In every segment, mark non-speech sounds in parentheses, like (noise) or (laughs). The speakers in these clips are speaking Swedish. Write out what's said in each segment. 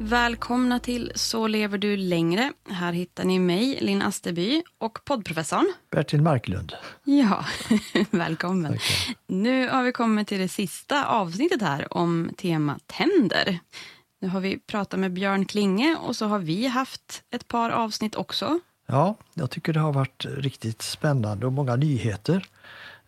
Välkomna till Så lever du längre. Här hittar ni mig, Linn Asterby, och poddprofessorn. Bertil Marklund. Ja, (laughs) välkommen. Nu har vi kommit till det sista avsnittet här om tema tänder. Nu har vi pratat med Björn Klinge och så har vi haft ett par avsnitt också. Ja, jag tycker det har varit riktigt spännande och många nyheter.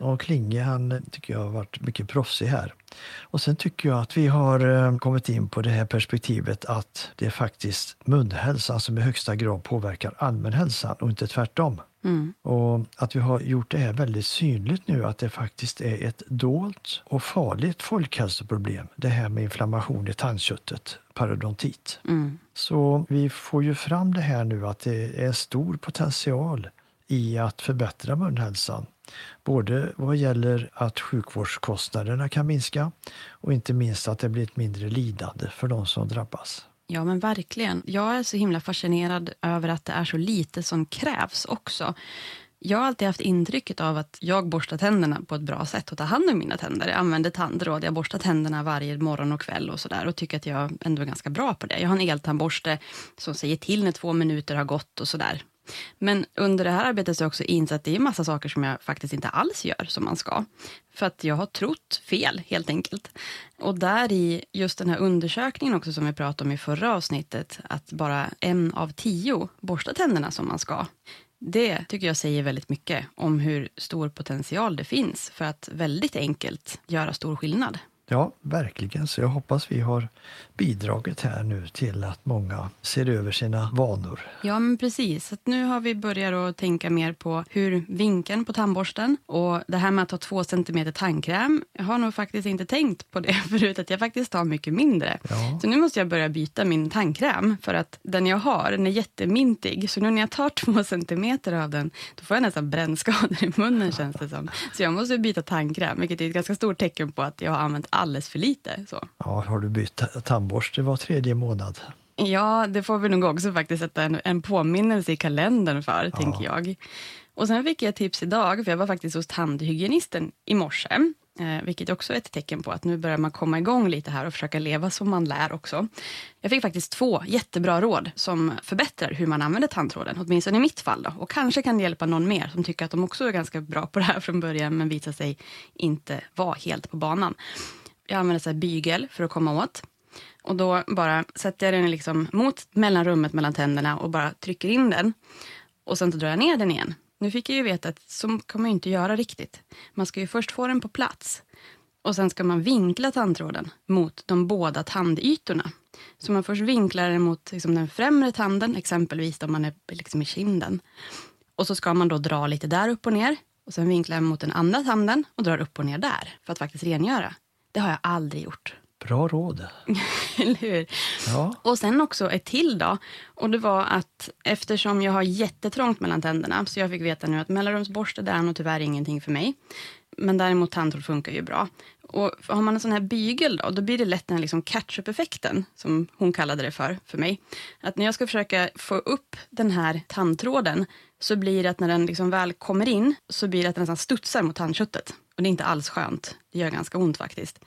Och Klinge han tycker jag har varit mycket proffsig här. Och sen tycker jag att vi har eh, kommit in på det här perspektivet att det är faktiskt munhälsan som i högsta grad påverkar allmän hälsa och inte tvärtom. Mm. Och att vi har gjort det här väldigt synligt nu att det faktiskt är ett dolt och farligt folkhälsoproblem. Det här med inflammation i tandköttet, parodontit. Mm. Så vi får ju fram det här nu att det är stor potential i att förbättra munhälsan. Både vad gäller att sjukvårdskostnaderna kan minska och inte minst att det blir ett mindre lidande för de som drabbas. Ja, men verkligen. Jag är så himla fascinerad över att det är så lite som krävs också. Jag har alltid haft intrycket av att jag borstar tänderna på ett bra sätt och tar hand om mina tänder. Jag använder tandråd, jag borstar tänderna varje morgon och kväll och sådär och tycker att jag ändå är ganska bra på det. Jag har en eltandborste som säger till när två minuter har gått och sådär. Men under det här arbetet så har jag också insett att det är massa saker som jag faktiskt inte alls gör som man ska. För att jag har trott fel helt enkelt. Och där i just den här undersökningen också som vi pratade om i förra avsnittet, att bara en av tio borstar tänderna som man ska. Det tycker jag säger väldigt mycket om hur stor potential det finns för att väldigt enkelt göra stor skillnad. Ja, verkligen. Så jag hoppas vi har bidragit här nu till att många ser över sina vanor. Ja, men precis. Att nu har vi börjat att tänka mer på hur vinkeln på tandborsten och det här med att ha två centimeter tandkräm. Jag har nog faktiskt inte tänkt på det (laughs) förut, att jag faktiskt har mycket mindre. Ja. Så nu måste jag börja byta min tandkräm för att den jag har, den är jättemintig. Så nu när jag tar (laughs) två centimeter av den, då får jag nästan brännskador i munnen känns det som. Så jag måste byta tandkräm, vilket är ett ganska stort tecken på att jag har använt alldeles för lite. Så. Ja, har du bytt ta- tandborste var tredje månad? Ja, det får vi nog också faktiskt sätta en, en påminnelse i kalendern för, tänker jag. Och sen fick jag tips idag, för jag var faktiskt hos tandhygienisten i morse, eh, vilket också är ett tecken på att nu börjar man komma igång lite här och försöka leva som man lär också. Jag fick faktiskt två jättebra råd som förbättrar hur man använder tandtråden, åtminstone i mitt fall. Då. Och kanske kan hjälpa någon mer som tycker att de också är ganska bra på det här från början, men visar sig inte vara helt på banan. Jag använder så här bygel för att komma åt. Och då bara sätter jag den liksom mot mellanrummet mellan tänderna och bara trycker in den. Och sen så drar jag ner den igen. Nu fick jag ju veta att så kan man ju inte göra riktigt. Man ska ju först få den på plats och sen ska man vinkla tandtråden mot de båda tandytorna. Så man först vinklar den mot liksom, den främre tanden, exempelvis om man är liksom, i kinden. Och så ska man då dra lite där upp och ner och sen vinklar jag mot den andra tanden och drar upp och ner där för att faktiskt rengöra. Det har jag aldrig gjort. Bra råd. (laughs) Eller hur? Ja. Och sen också ett till då. Och det var att eftersom jag har jättetrångt mellan tänderna, så jag fick veta nu att mellanrumsborste, det är nog tyvärr ingenting för mig. Men däremot tandtråd funkar ju bra. Och har man en sån här bygel då, då blir det lätt den här liksom catch-up-effekten, som hon kallade det för, för mig. Att när jag ska försöka få upp den här tandtråden, så blir det att när den liksom väl kommer in, så blir det att den nästan studsar mot tandköttet. Och det är inte alls skönt. Det gör ganska ont faktiskt.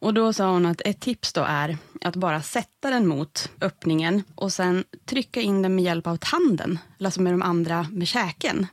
Och då sa hon att ett tips då är att bara sätta den mot öppningen och sen trycka in den med hjälp av tanden, alltså med de andra med käken.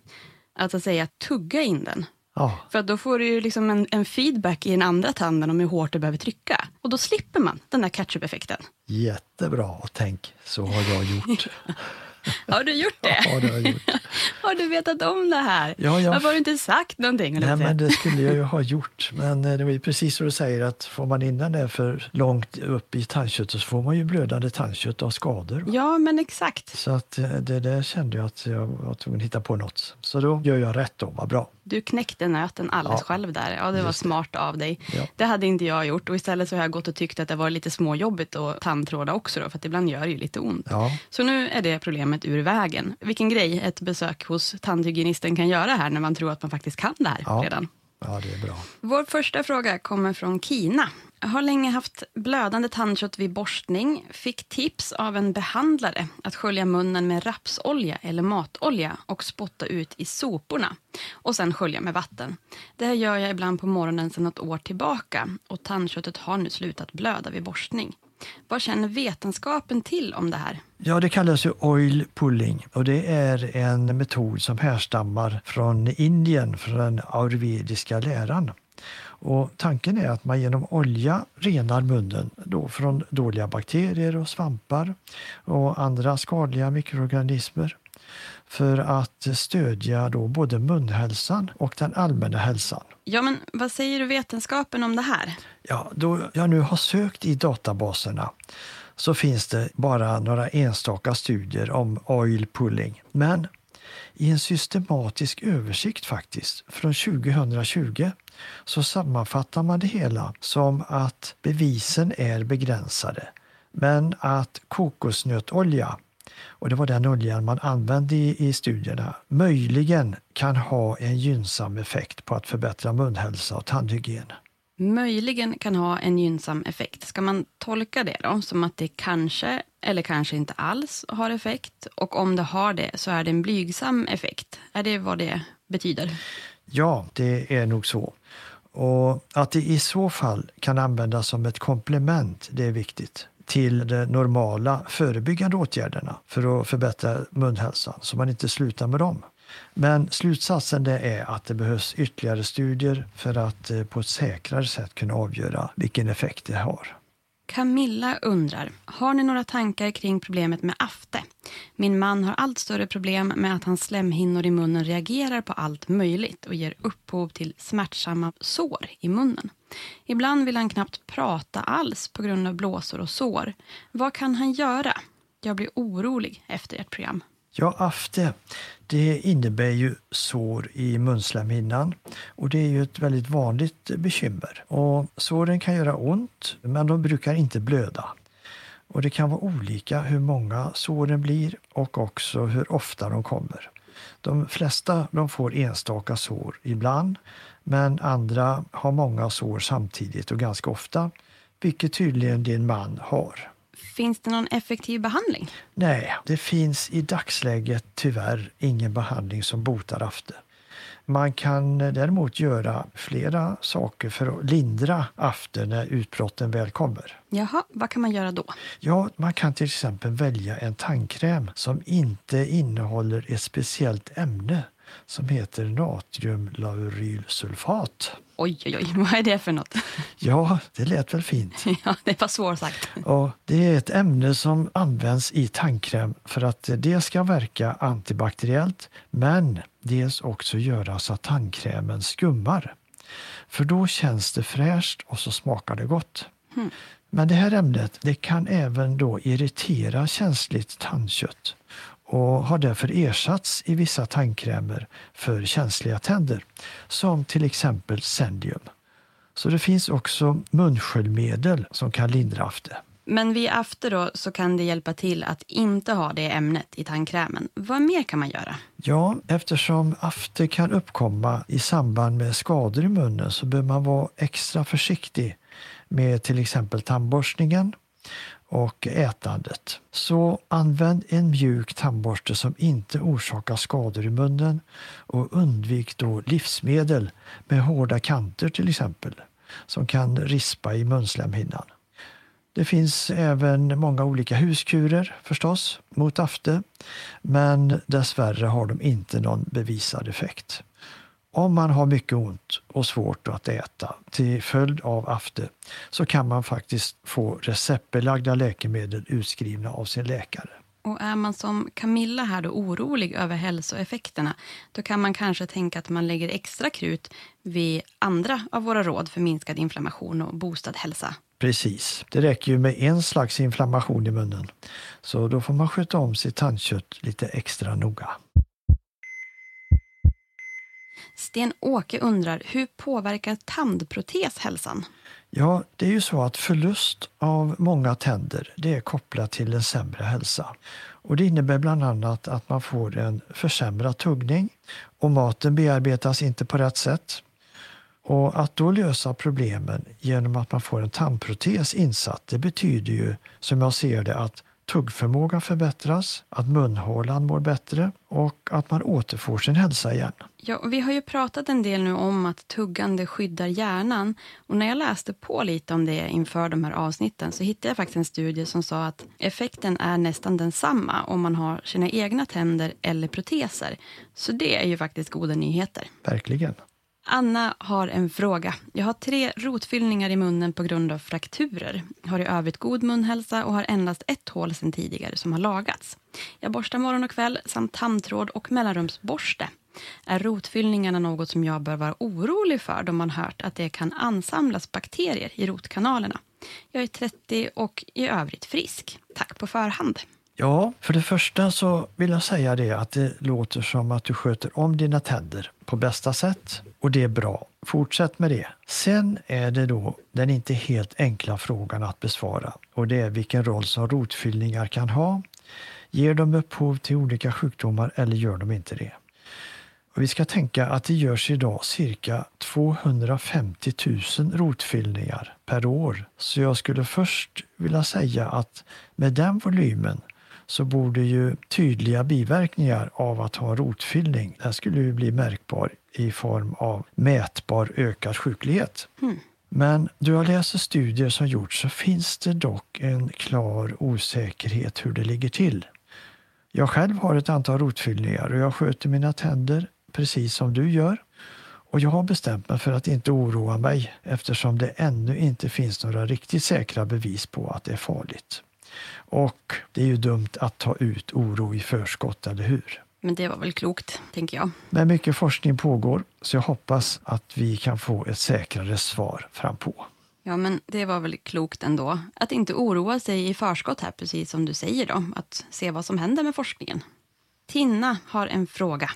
Alltså säga tugga in den. Ja, För då får du ju liksom en, en feedback i den andra tanden om hur hårt du behöver trycka. Och då slipper man den där catch-up-effekten. jättebra. Och tänk, så har jag gjort. (laughs) (laughs) Har du gjort det? Ja, det har jag gjort. (laughs) Har du vetat om det här? Ja, jag- Varför har du inte sagt någonting? Nej, men det skulle jag ju ha (laughs) gjort. Men eh, det ju precis som du säger att får man in den där för långt upp i tandköttet så får man ju blödande tandkött av skador. Ja, men exakt. Så att eh, det där kände jag att jag var tvungen att hitta på något. Så då gör jag rätt då, vad bra. Du knäckte nöten alldeles Ja, själv där. Ja, det var just det. smart av dig. Ja. Det hade inte jag gjort och istället så har jag gått och tyckt att det var lite småjobbigt att tandtråda också då, för att ibland gör det ju lite ont. Ja, Så nu är det problemet ur vägen. Vilken grej ett besök hos tandhygienisten kan göra här när man tror att man faktiskt kan det här Ja. redan. ja det är bra. Vår första fråga kommer från Kina. Jag har länge haft blödande tandkött vid borstning. Fick tips av en behandlare att skölja munnen med rapsolja eller matolja och spotta ut i soporna. Och sen skölja med vatten. Det här gör jag ibland på morgonen sedan något år tillbaka och tandköttet har nu slutat blöda vid borstning. Vad känner vetenskapen till om det här? Ja, det kallas ju oil pulling och det är en metod som härstammar från Indien, från den ayurvediska läran. Och tanken är att man genom olja renar munnen då från dåliga bakterier och svampar och andra skadliga mikroorganismer för att stödja då både munhälsan och den allmänna hälsan. Ja, men vad säger du vetenskapen om det här? Ja, då jag nu har sökt i databaserna så finns det bara några enstaka studier om oil pulling. Men i en systematisk översikt faktiskt från 2020 så sammanfattar man det hela som att bevisen är begränsade. Men att kokosnötolja, och det var den oljan man använde i, i studierna, möjligen kan ha en gynnsam effekt på att förbättra munhälsa och tandhygien. möjligen kan ha en gynnsam effekt. Ska man tolka det då som att det kanske eller kanske inte alls har effekt? Och om det har det så är det en blygsam effekt. Är det vad det betyder? Ja, det är nog så. Och att det i så fall kan användas som ett komplement, det är viktigt till de normala förebyggande åtgärderna för att förbättra munhälsan, så man inte slutar med dem. Men slutsatsen det är att det behövs ytterligare studier för att eh, på ett säkrare sätt kunna avgöra vilken effekt det har. Camilla undrar, har ni några tankar kring problemet med afte? Min man har allt större problem med att hans slemhinnor i munnen reagerar på allt möjligt och ger upphov till smärtsamma sår i munnen. Ibland vill han knappt prata alls på grund av blåsor och sår. Vad kan han göra? Jag blir orolig efter ert program. Ja, afte, det innebär ju sår i munslemhinnan och det är ju ett väldigt vanligt bekymmer. Och såren kan göra ont, men de brukar inte blöda. Och det kan vara olika hur många såren blir och också hur ofta de kommer. De flesta de får enstaka sår ibland, men andra har många sår samtidigt och ganska ofta, vilket tydligen din man har. Finns det någon effektiv behandling? Nej, det finns i dagsläget tyvärr ingen behandling som botar afte. Man kan däremot göra flera saker för att lindra after när utbrotten väl kommer. Jaha, vad kan man göra då? Ja, man kan till exempel välja en tandkräm som inte innehåller ett speciellt ämne som heter natriumlaurylsulfat. Oj, oj, oj, vad är det för något? Ja, det lät väl fint. (laughs) ja, det var svårsagt. Och det är ett ämne som används i tandkräm för att det ska verka antibakteriellt men dels också göra så att tandkrämen skummar. För då känns det fräscht och så smakar det gott. Mm. Men det här ämnet det kan även då irritera känsligt tandkött och har därför ersatts i vissa tandkrämer för känsliga tänder, som till exempel Zendium. Så det finns också munsköljmedel som kan lindra afte. Men vid after då så kan det hjälpa till att inte ha det ämnet i tandkrämen. Vad mer kan man göra? Ja, eftersom after kan uppkomma i samband med skador i munnen så bör man vara extra försiktig med till exempel tandborstningen och ätandet. Så använd en mjuk tandborste som inte orsakar skador i munnen och undvik då livsmedel med hårda kanter till exempel som kan rispa i munslemhinnan. Det finns även många olika huskurer förstås mot afte men dessvärre har de inte någon bevisad effekt. Om man har mycket ont och svårt att äta till följd av afte så kan man faktiskt få receptbelagda läkemedel utskrivna av sin läkare. Och är man som Camilla här då orolig över hälsoeffekterna, då kan man kanske tänka att man lägger extra krut vid andra av våra råd för minskad inflammation och boostad hälsa. Precis. Det räcker ju med en slags inflammation i munnen. Så då får man sköta om sitt tandkött lite extra noga. Sten-Åke undrar, hur påverkar tandprotes hälsan? Ja, det är ju så att förlust av många tänder det är kopplat till en sämre hälsa. Och det innebär bland annat att man får en försämrad tuggning och maten bearbetas inte på rätt sätt. Och att då lösa problemen genom att man får en tandprotes insatt, det betyder ju som jag ser det att tuggförmågan förbättras, att munhålan mår bättre och att man återfår sin hälsa igen. Ja, vi har ju pratat en del nu om att tuggande skyddar hjärnan och när jag läste på lite om det inför de här avsnitten så hittade jag faktiskt en studie som sa att effekten är nästan densamma om man har sina egna tänder eller proteser. Så det är ju faktiskt goda nyheter. Verkligen. Anna har en fråga. Jag har tre rotfyllningar i munnen på grund av frakturer. Har i övrigt god munhälsa och har endast ett hål sedan tidigare som har lagats. Jag borstar morgon och kväll samt tandtråd och mellanrumsborste. Är rotfyllningarna något som jag bör vara orolig för då man hört att det kan ansamlas bakterier i rotkanalerna? Jag är 30 och i övrigt frisk. Tack på förhand. Ja, för det första så vill jag säga det att det låter som att du sköter om dina tänder på bästa sätt och det är bra. Fortsätt med det. Sen är det då den inte helt enkla frågan att besvara och det är vilken roll som rotfyllningar kan ha. Ger de upphov till olika sjukdomar eller gör de inte det? Och vi ska tänka att det görs idag cirka 250 000 rotfyllningar per år. Så jag skulle först vilja säga att med den volymen så borde ju tydliga biverkningar av att ha rotfyllning, den skulle ju bli märkbar i form av mätbar ökad sjuklighet. Mm. Men då jag läser studier som gjorts så finns det dock en klar osäkerhet hur det ligger till. Jag själv har ett antal rotfyllningar och jag sköter mina tänder precis som du gör. Och jag har bestämt mig för att inte oroa mig eftersom det ännu inte finns några riktigt säkra bevis på att det är farligt. Och det är ju dumt att ta ut oro i förskott, eller hur? Men det var väl klokt, tänker jag. Men mycket forskning pågår, så jag hoppas att vi kan få ett säkrare svar frampå. Ja, men det var väl klokt ändå. Att inte oroa sig i förskott här, precis som du säger då. Att se vad som händer med forskningen. Tina har en fråga.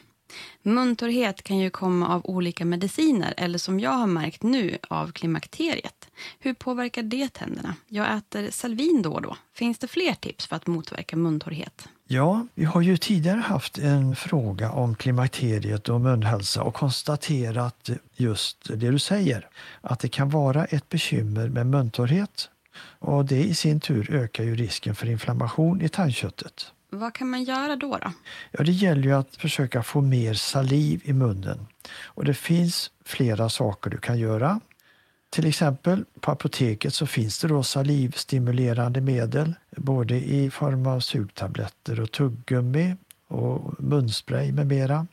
Muntorrhet kan ju komma av olika mediciner eller som jag har märkt nu av klimakteriet. Hur påverkar det tänderna? Jag äter Salvin då och då. Finns det fler tips för att motverka muntorrhet? Ja, vi har ju tidigare haft en fråga om klimakteriet och munhälsa och konstaterat just det du säger, att det kan vara ett bekymmer med muntorrhet och det i sin tur ökar ju risken för inflammation i tandköttet. Vad kan man göra då? då? Ja, det gäller ju att försöka få mer saliv i munnen. Och det finns flera saker du kan göra. Till exempel på apoteket så finns det då salivstimulerande medel både i form av sugtabletter och tuggummi och munspray med mera.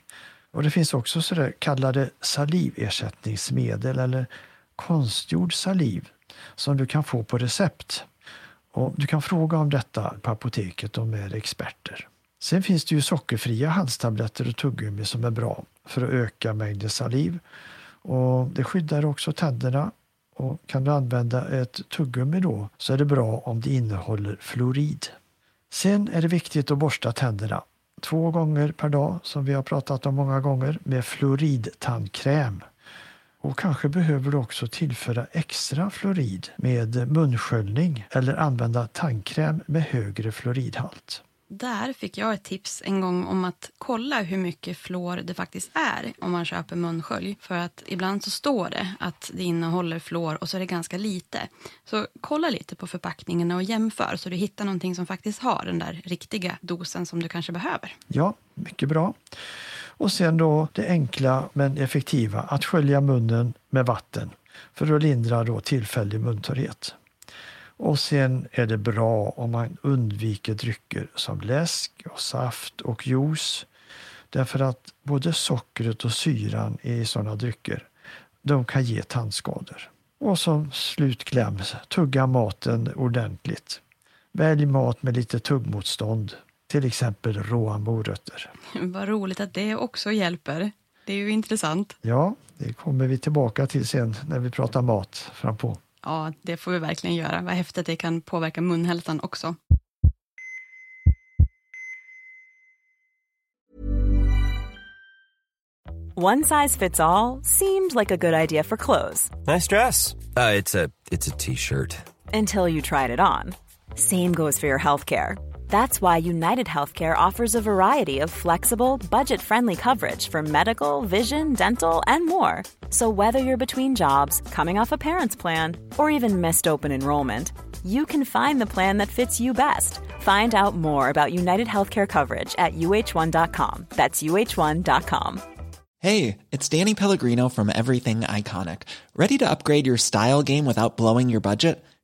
Och det finns också så kallade saliversättningsmedel eller konstgjord saliv som du kan få på recept. Och du kan fråga om detta på apoteket, de är experter. Sen finns det ju sockerfria halstabletter och tuggummi som är bra för att öka mängden saliv. Och det skyddar också tänderna. Och kan du använda ett tuggummi då så är det bra om det innehåller fluorid. Sen är det viktigt att borsta tänderna två gånger per dag som vi har pratat om många gånger med fluoridtandkräm. Och kanske behöver du också tillföra extra fluorid med munsköljning eller använda tandkräm med högre fluoridhalt. Där fick jag ett tips en gång om att kolla hur mycket fluor det faktiskt är om man köper munskölj. För att ibland så står det att det innehåller fluor och så är det ganska lite. Så kolla lite på förpackningarna och jämför så du hittar någonting som faktiskt har den där riktiga dosen som du kanske behöver. Ja, mycket bra. Och sen då det enkla men effektiva att skölja munnen med vatten för att lindra då tillfällig muntorrhet. Och sen är det bra om man undviker drycker som läsk, och saft och juice. Därför att både sockret och syran i sådana drycker de kan ge tandskador. Och som slutkläm, tugga maten ordentligt. Välj mat med lite tuggmotstånd, till exempel råa morötter. (laughs) Vad roligt att det också hjälper. Det är ju intressant. Ja, det kommer vi tillbaka till sen när vi pratar mat frampå. Ja, det får vi verkligen göra. Vad häftigt det kan påverka munhälsan också. One size fits all seemed like a good idea for clothes. Nice dress. Uh, it's a it's a t-shirt. Until you tried it on. Same goes for your healthcare. That's why United Healthcare offers a variety of flexible, budget friendly coverage for medical, vision, dental, and more. So, whether you're between jobs, coming off a parent's plan, or even missed open enrollment, you can find the plan that fits you best. Find out more about United Healthcare coverage at uh1.com. That's uh1.com. Hey, it's Danny Pellegrino from Everything Iconic. Ready to upgrade your style game without blowing your budget?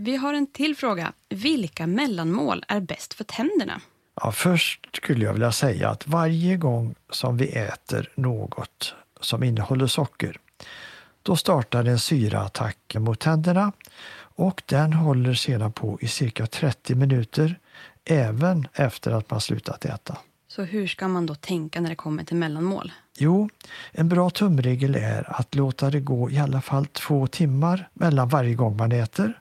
Vi har en till fråga. Vilka mellanmål är bäst för tänderna? Ja, först skulle jag vilja säga att varje gång som vi äter något som innehåller socker, då startar en syraattack mot tänderna och den håller sedan på i cirka 30 minuter även efter att man slutat äta. Så hur ska man då tänka när det kommer till mellanmål? Jo, en bra tumregel är att låta det gå i alla fall två timmar mellan varje gång man äter.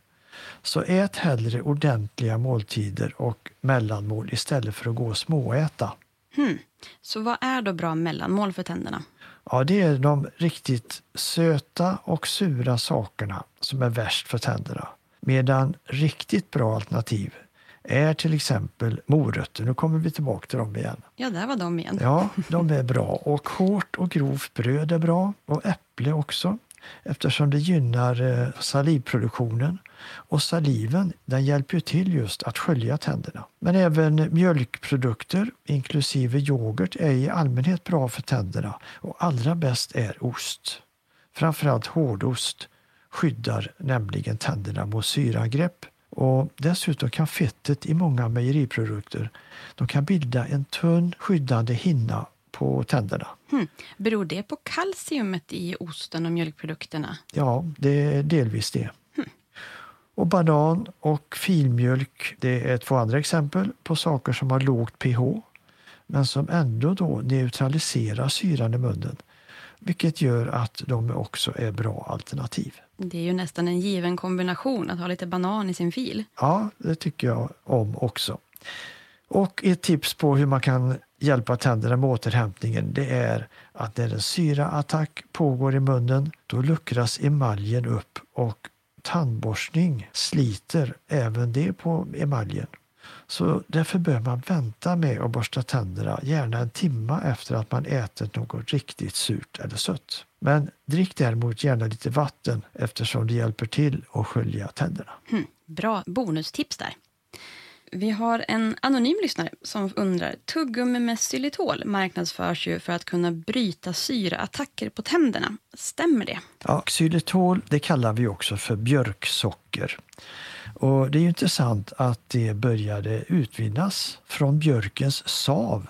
Så ät hellre ordentliga måltider och mellanmål istället för att gå och småäta. Hmm. Så vad är då bra mellanmål för tänderna? Ja, det är de riktigt söta och sura sakerna som är värst för tänderna. Medan riktigt bra alternativ är till exempel morötter. Nu kommer vi tillbaka till dem igen. Ja, där var de igen. Ja, de är bra. Och hårt och grovt bröd är bra. Och äpple också eftersom det gynnar eh, salivproduktionen. Och saliven den hjälper ju till just att skölja tänderna. Men även mjölkprodukter, inklusive yoghurt, är i allmänhet bra för tänderna. Och allra bäst är ost. Framförallt hårdost skyddar nämligen tänderna mot syraangrepp. Och dessutom kan fettet i många mejeriprodukter de kan bilda en tunn skyddande hinna på tänderna. Hmm. Beror det på kalciumet i osten och mjölkprodukterna? Ja, det är delvis det. Och banan och filmjölk, det är två andra exempel på saker som har lågt pH men som ändå då neutraliserar syran i munnen vilket gör att de också är bra alternativ. Det är ju nästan en given kombination att ha lite banan i sin fil. Ja, det tycker jag om också. Och ett tips på hur man kan hjälpa tänderna med återhämtningen det är att när en syraattack pågår i munnen då luckras emaljen upp och tandborstning sliter även det på emaljen. Så därför bör man vänta med att borsta tänderna, gärna en timme efter att man ätit något riktigt surt eller sött. Men drick däremot gärna lite vatten eftersom det hjälper till att skölja tänderna. Mm, bra bonustips där. Vi har en anonym lyssnare som undrar, tuggummi med xylitol marknadsförs ju för att kunna bryta syraattacker på tänderna. Stämmer det? Ja, xylitol det kallar vi också för björksocker. Och det är intressant att det började utvinnas från björkens sav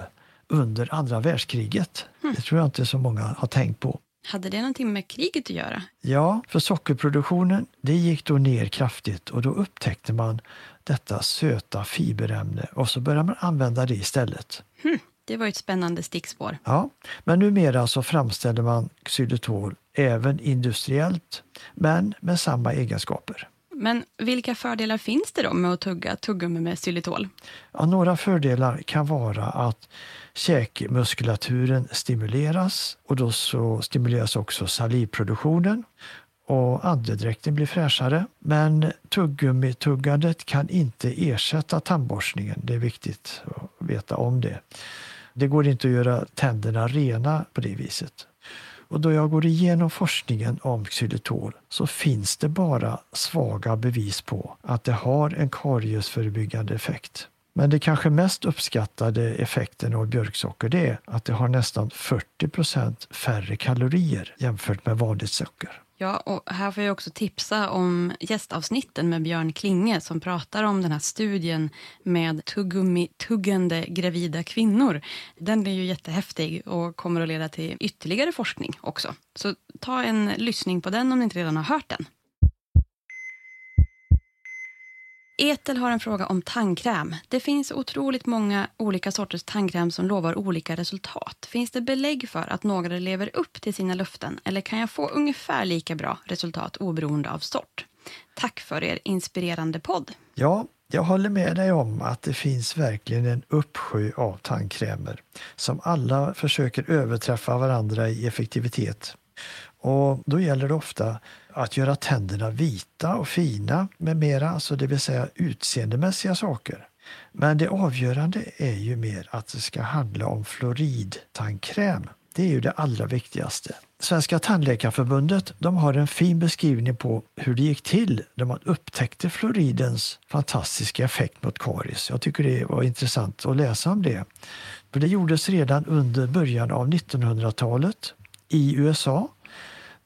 under andra världskriget. Mm. Det tror jag inte så många har tänkt på. Hade det någonting med kriget att göra? Ja, för sockerproduktionen det gick då ner kraftigt och då upptäckte man detta söta fiberämne och så började man använda det istället. Hmm, det var ett spännande stickspår. Ja, men numera så framställer man xylitol även industriellt, men med samma egenskaper. Men vilka fördelar finns det då med att tugga tuggummi med xylitol? Ja, några fördelar kan vara att käkmuskulaturen stimuleras och då så stimuleras också salivproduktionen och andedräkten blir fräschare. Men tuggummituggandet kan inte ersätta tandborstningen. Det är viktigt att veta om det. Det går inte att göra tänderna rena på det viset. Och då jag går igenom forskningen om xylitol så finns det bara svaga bevis på att det har en kariesförebyggande effekt. Men det kanske mest uppskattade effekten av björksocker det är att det har nästan 40% färre kalorier jämfört med vanligt socker. Ja, och här får jag också tipsa om gästavsnitten med Björn Klinge som pratar om den här studien med tuggummi-tuggande gravida kvinnor. Den är ju jättehäftig och kommer att leda till ytterligare forskning också. Så ta en lyssning på den om ni inte redan har hört den. Etel har en fråga om tandkräm. Det finns otroligt många olika sorters tandkräm som lovar olika resultat. Finns det belägg för att några lever upp till sina löften eller kan jag få ungefär lika bra resultat oberoende av sort? Tack för er inspirerande podd. Ja, jag håller med dig om att det finns verkligen en uppsjö av tandkrämer som alla försöker överträffa varandra i effektivitet. Och då gäller det ofta att göra tänderna vita och fina med mera, alltså det vill säga utseendemässiga saker. Men det avgörande är ju mer att det ska handla om fluoridtandkräm. Det är ju det allra viktigaste. Svenska tandläkarförbundet de har en fin beskrivning på hur det gick till när man upptäckte fluoridens fantastiska effekt mot karies. Jag tycker det var intressant att läsa om det. För det gjordes redan under början av 1900-talet i USA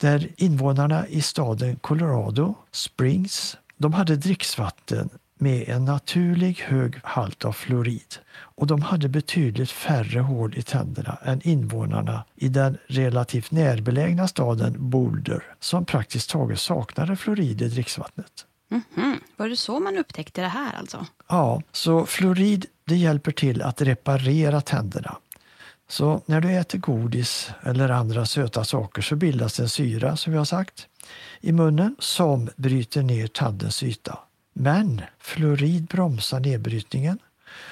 där invånarna i staden Colorado Springs de hade dricksvatten med en naturlig hög halt av fluorid och de hade betydligt färre hål i tänderna än invånarna i den relativt närbelägna staden Boulder som praktiskt taget saknade fluorid i dricksvattnet. Mm -hmm. Var det så man upptäckte det här alltså? Ja, så fluorid det hjälper till att reparera tänderna så när du äter godis eller andra söta saker så bildas en syra, som har sagt, i munnen som bryter ner tandens yta. Men fluorid bromsar nedbrytningen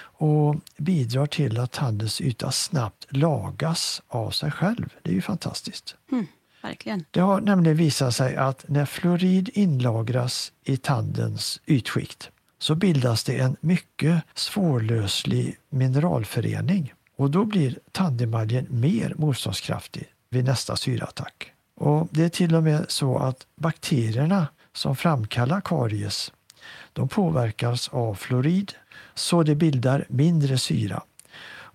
och bidrar till att tandens yta snabbt lagas av sig själv. Det är ju fantastiskt. Mm, verkligen. Det har nämligen visat sig att när fluorid inlagras i tandens ytskikt så bildas det en mycket svårlöslig mineralförening och då blir tandemaljen mer motståndskraftig vid nästa syraattack. Och det är till och med så att bakterierna som framkallar karies de påverkas av fluorid så det bildar mindre syra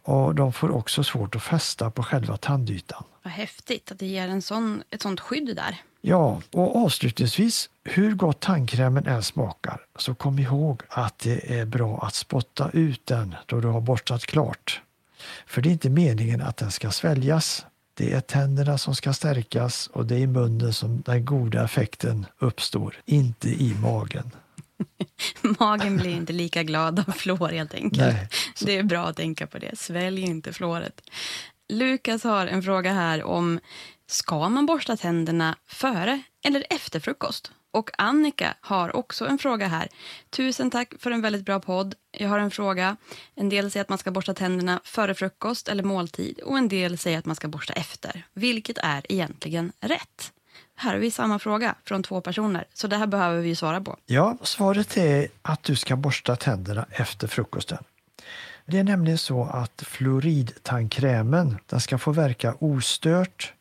och de får också svårt att fästa på själva tandytan. Vad häftigt att det ger en sån, ett sånt skydd där. Ja, och avslutningsvis, hur gott tandkrämen än smakar så kom ihåg att det är bra att spotta ut den då du har borstat klart. För det är inte meningen att den ska sväljas. Det är tänderna som ska stärkas och det är i munnen som den goda effekten uppstår, inte i magen. (laughs) Magen blir inte lika glad av fluor helt enkelt. Nej, det är bra att tänka på det. Svälj inte fluoret. Lukas har en fråga här om ska man borsta tänderna före eller efter frukost? Och Annika har också en fråga här. Tusen tack för en väldigt bra podd. Jag har en fråga. En del säger att man ska borsta tänderna före frukost eller måltid och en del säger att man ska borsta efter. Vilket är egentligen rätt? Här har vi samma fråga från två personer, så det här behöver vi svara på. Ja, svaret är att du ska borsta tänderna efter frukosten. Det är nämligen så att fluoridtandkrämen den ska få verka ostört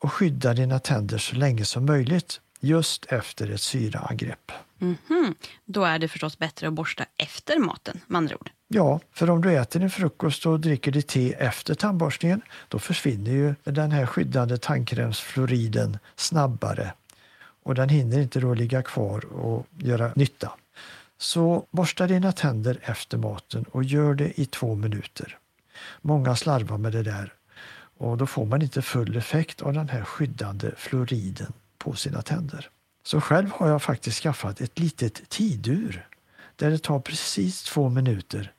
och skydda dina tänder så länge som möjligt just efter ett syraangrepp. Mm -hmm. Då är det förstås bättre att borsta efter maten, med andra ord. Ja, för om du äter din frukost och dricker ditt te efter tandborstningen, då försvinner ju den här skyddande tandkrämsfluoriden snabbare och den hinner inte då ligga kvar och göra nytta. Så borsta dina tänder efter maten och gör det i två minuter. Många slarvar med det där och då får man inte full effekt av den här skyddande fluoriden på sina tänder. Så själv har jag faktiskt skaffat ett litet tidur där det tar precis två minuter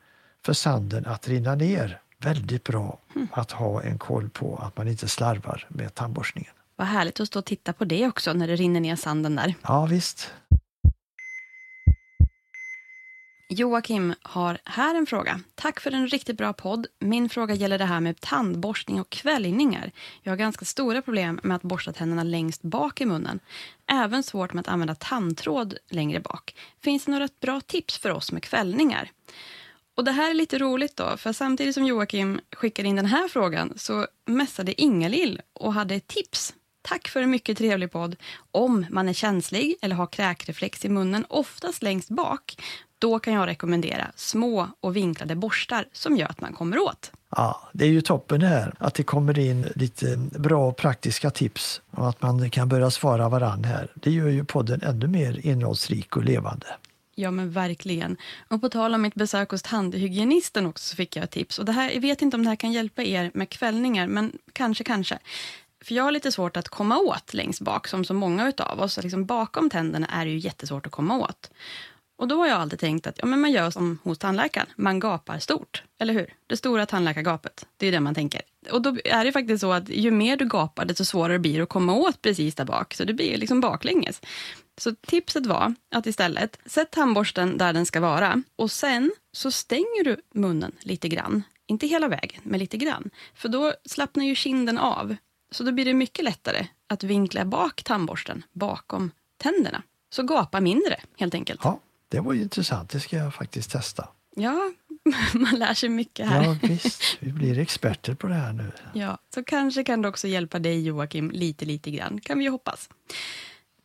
för sanden att rinna ner. Väldigt bra mm. att ha en koll på att man inte slarvar med tandborstningen. Vad härligt att stå och titta på det också när det rinner ner sanden där. Ja, visst. Joakim har här en fråga. Tack för en riktigt bra podd. Min fråga gäller det här med tandborstning och kvällningar. Jag har ganska stora problem med att borsta tänderna längst bak i munnen. Även svårt med att använda tandtråd längre bak. Finns det några bra tips för oss med kvällningar? Och det här är lite roligt då, för samtidigt som Joakim skickade in den här frågan så mässade Ingalill och hade ett tips. Tack för en mycket trevlig podd. Om man är känslig eller har kräkreflex i munnen, oftast längst bak, då kan jag rekommendera små och vinklade borstar som gör att man kommer åt. Ja, det är ju toppen det här att det kommer in lite bra praktiska tips och att man kan börja svara varann här. Det gör ju podden ännu mer innehållsrik och levande. Ja men verkligen. Och på tal om mitt besök hos tandhygienisten också så fick jag ett tips. Och det här, jag vet inte om det här kan hjälpa er med kvällningar, men kanske, kanske. För jag har lite svårt att komma åt längst bak, som så många utav oss. Liksom bakom tänderna är det ju jättesvårt att komma åt. Och då har jag alltid tänkt att ja, men man gör som hos tandläkaren, man gapar stort. Eller hur? Det stora tandläkargapet, det är det man tänker. Och då är det faktiskt så att ju mer du gapar, desto svårare blir det att komma åt precis där bak. Så det blir liksom baklänges. Så tipset var att istället, sätt tandborsten där den ska vara och sen så stänger du munnen lite grann. Inte hela vägen, men lite grann. För då slappnar ju kinden av. Så då blir det mycket lättare att vinkla bak tandborsten bakom tänderna. Så gapa mindre, helt enkelt. Ja, det var ju intressant. Det ska jag faktiskt testa. Ja, (laughs) man lär sig mycket här. Ja, visst. Vi blir experter på det här nu. Ja, så kanske kan det också hjälpa dig Joakim lite, lite grann. Kan vi ju hoppas.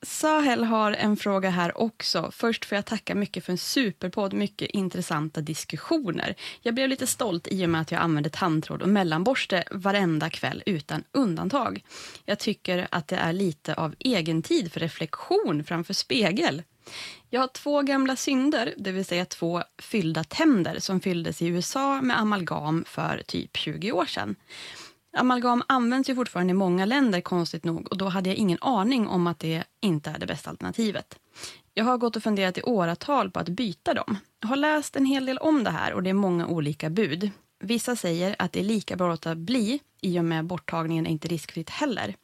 Sahel har en fråga här också. Först får jag tacka mycket för en superpodd, mycket intressanta diskussioner. Jag blev lite stolt i och med att jag använder tandtråd och mellanborste varenda kväll utan undantag. Jag tycker att det är lite av egen tid för reflektion framför spegel. Jag har två gamla synder, det vill säga två fyllda tänder som fylldes i USA med amalgam för typ 20 år sedan. Amalgam används ju fortfarande i många länder konstigt nog och då hade jag ingen aning om att det inte är det bästa alternativet. Jag har gått och funderat i åratal på att byta dem. Jag har läst en hel del om det här och det är många olika bud. Vissa säger att det är lika bra att låta bli i och med borttagningen är inte riskfritt heller.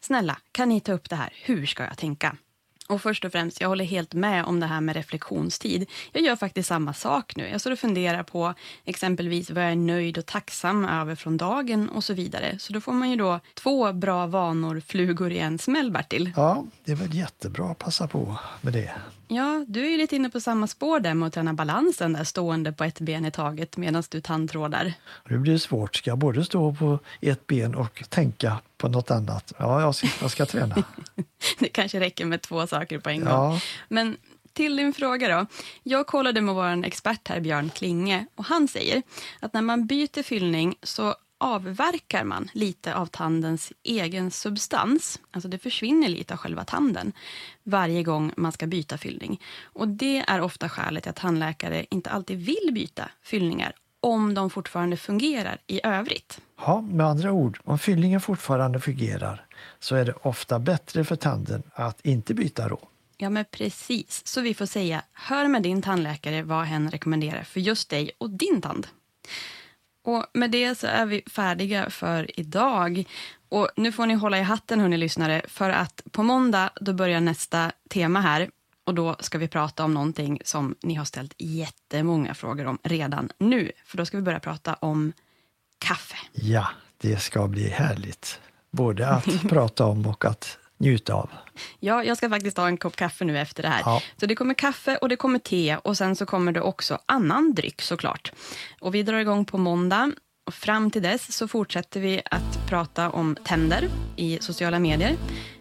Snälla, kan ni ta upp det här? Hur ska jag tänka? Och först och främst, jag håller helt med om det här med reflektionstid. Jag gör faktiskt samma sak nu. Jag står och funderar på exempelvis vad jag är nöjd och tacksam över från dagen och så vidare. Så då får man ju då två bra vanor, flugor i en smäll, Bertil. Ja, det är väl jättebra att passa på med det. Ja, du är ju lite inne på samma spår där med att träna balansen där stående på ett ben i taget medan du tandtrådar. Nu blir det svårt. Ska jag både stå på ett ben och tänka på något annat? Ja, jag ska, jag ska träna. (laughs) det kanske räcker med två saker på en gång. Ja. Men till din fråga då. Jag kollade med vår expert här, Björn Klinge, och han säger att när man byter fyllning så avverkar man lite av tandens egen substans. Alltså det försvinner lite av själva tanden varje gång man ska byta fyllning. Och det är ofta skälet till att tandläkare inte alltid vill byta fyllningar om de fortfarande fungerar i övrigt. Ja, med andra ord, om fyllningen fortfarande fungerar så är det ofta bättre för tanden att inte byta då. Ja, men precis. Så vi får säga, hör med din tandläkare vad hen rekommenderar för just dig och din tand. Och med det så är vi färdiga för idag. Och nu får ni hålla i hatten, hörni lyssnare, för att på måndag då börjar nästa tema här. Och då ska vi prata om någonting som ni har ställt jättemånga frågor om redan nu. För då ska vi börja prata om kaffe. Ja, det ska bli härligt. Både att (laughs) prata om och att njuta av. Ja, jag ska faktiskt ta en kopp kaffe nu efter det här. Ja. Så det kommer kaffe och det kommer te och sen så kommer det också annan dryck såklart. Och vi drar igång på måndag. Och fram till dess så fortsätter vi att prata om tänder i sociala medier,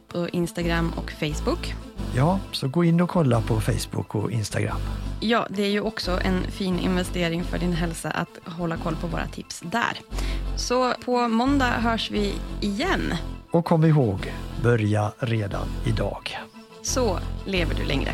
på Instagram och Facebook. Ja, så gå in och kolla på Facebook och Instagram. Ja, det är ju också en fin investering för din hälsa att hålla koll på våra tips där. Så på måndag hörs vi igen. Och kom ihåg, börja redan idag. Så lever du längre.